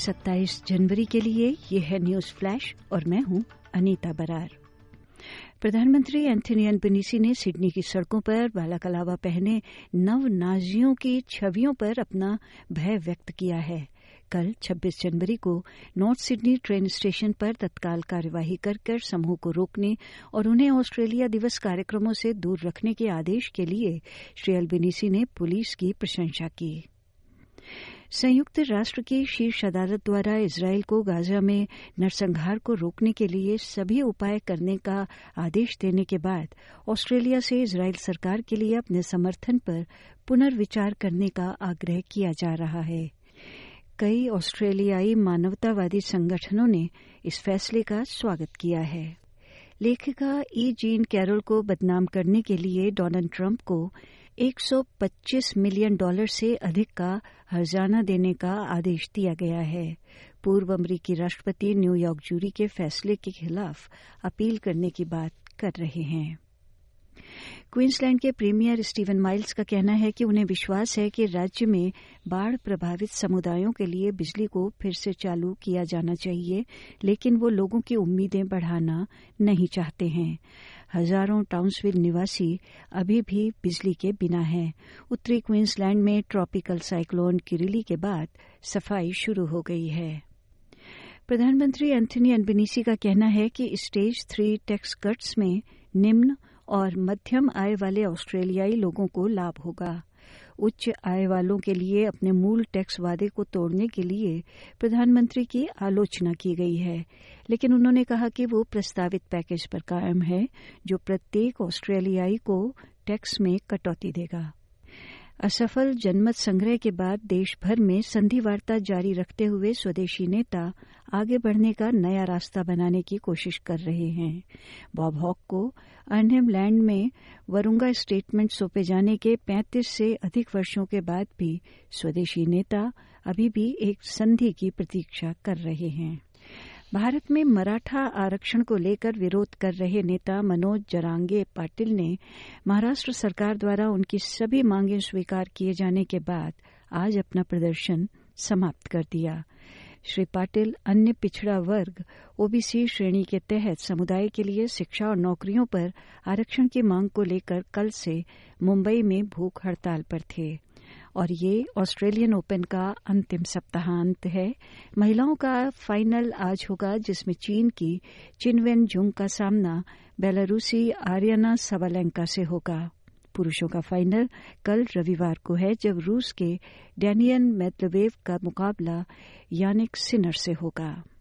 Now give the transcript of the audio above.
27 जनवरी के लिए ये है न्यूज़ फ्लैश और मैं हूँ अनीता बरार। प्रधानमंत्री एंथनी अनबनीसी ने सिडनी की सड़कों पर बालाकलावा पहने नव नाजियों की छवियों पर अपना भय व्यक्त किया है। कल 26 जनवरी को नॉर्थ सिडनी ट्रेन स्टेशन पर तत्काल कार्यवाही कर कर समूह को रोकने और उन्हें ऑस्ट्रेलिया दिवस कार्यक्रमों से दूर रखने के आदेश के लिए श्री अल्बनीसी ने पुलिस की प्रशंसा की। संयुक्त राष्ट्र की शीर्ष अदालत द्वारा इसराइल को गाजा में नरसंहार को रोकने के लिए सभी उपाय करने का आदेश देने के बाद ऑस्ट्रेलिया से इसराइल सरकार के लिए अपने समर्थन पर पुनर्विचार करने का आग्रह किया जा रहा है। कई ऑस्ट्रेलियाई मानवतावादी संगठनों ने इस फैसले का स्वागत किया है। लेखिका ई. जीन कैरोल को बदनाम करने के लिए डोनाल्ड ट्रंप को 125 मिलियन डॉलर से अधिक का हर्जाना देने का आदेश दिया गया है। पूर्व अमरीकी राष्ट्रपति न्यूयॉर्क जूरी के फैसले के खिलाफ अपील करने की बात कर रहे हैं। क्वींसलैंड के प्रीमियर स्टीवन माइल्स का कहना है कि उन्हें विश्वास है कि राज्य में बाढ़ प्रभावित समुदायों के लिए बिजली को फिर से चालू किया जाना चाहिए, लेकिन वो लोगों की उम्मीदें बढ़ाना नहीं चाहते हैं। हज़ारों टाउन्सविल निवासी अभी भी बिजली के बिना हैं। उत्तरी क्वींसलैंड में ट्रॉपिकल साइक्लोन किरिली के बाद सफ़ाई शुरू हो गई है। प्रधानमंत्री एंथनी अनबिनीसी का कहना है कि स्टेज थ्री टैक्स कट्स में निम्न और मध्यम आय वाले ऑस्ट्रेलियाई लोगों को लाभ होगा। उच्च आय वालों के लिए अपने मूल टैक्स वादे को तोड़ने के लिए प्रधानमंत्री की आलोचना की गई है। लेकिन उन्होंने कहा कि वो प्रस्तावित पैकेज पर कायम है, जो प्रत्येक ऑस्ट्रेलियाई को टैक्स में कटौती देगा। असफल जनमत संग्रह के बाद देश भर में संधि वार्ता जारी रखते हुए स्वदेशी नेता आगे बढ़ने का नया रास्ता बनाने की कोशिश कर रहे हैं। बॉब हॉक को अर्नहेम लैंड में वरुंगा स्टेटमेंट सौंपे जाने के 35 से अधिक वर्षों के बाद भी स्वदेशी नेता अभी भी एक संधि की प्रतीक्षा कर रहे हैं। भारत में मराठा आरक्षण को लेकर विरोध कर रहे नेता मनोज जरांगे पाटिल ने महाराष्ट्र सरकार द्वारा उनकी सभी मांगे स्वीकार किए जाने के बाद आज अपना प्रदर्शन समाप्त कर दिया। श्री पाटिल अन्य पिछड़ा वर्ग, ओबीसी श्रेणी के तहत समुदाय के लिए शिक्षा और नौकरियों पर आरक्षण की मांग को लेकर कल से मुंबई में भूख हड़ताल पर थे। और ये ऑस्ट्रेलियन ओपन का अंतिम सप्ताहांत है। महिलाओं का फाइनल आज होगा, जिसमें चीन की चिनवेन जुंग का सामना बेलारूसी आर्यना सवालेंका से होगा। पुरुषों का फाइनल कल रविवार को है, जब रूस के डैनियन मेदवेव का मुकाबला यानिक सिनर से होगा।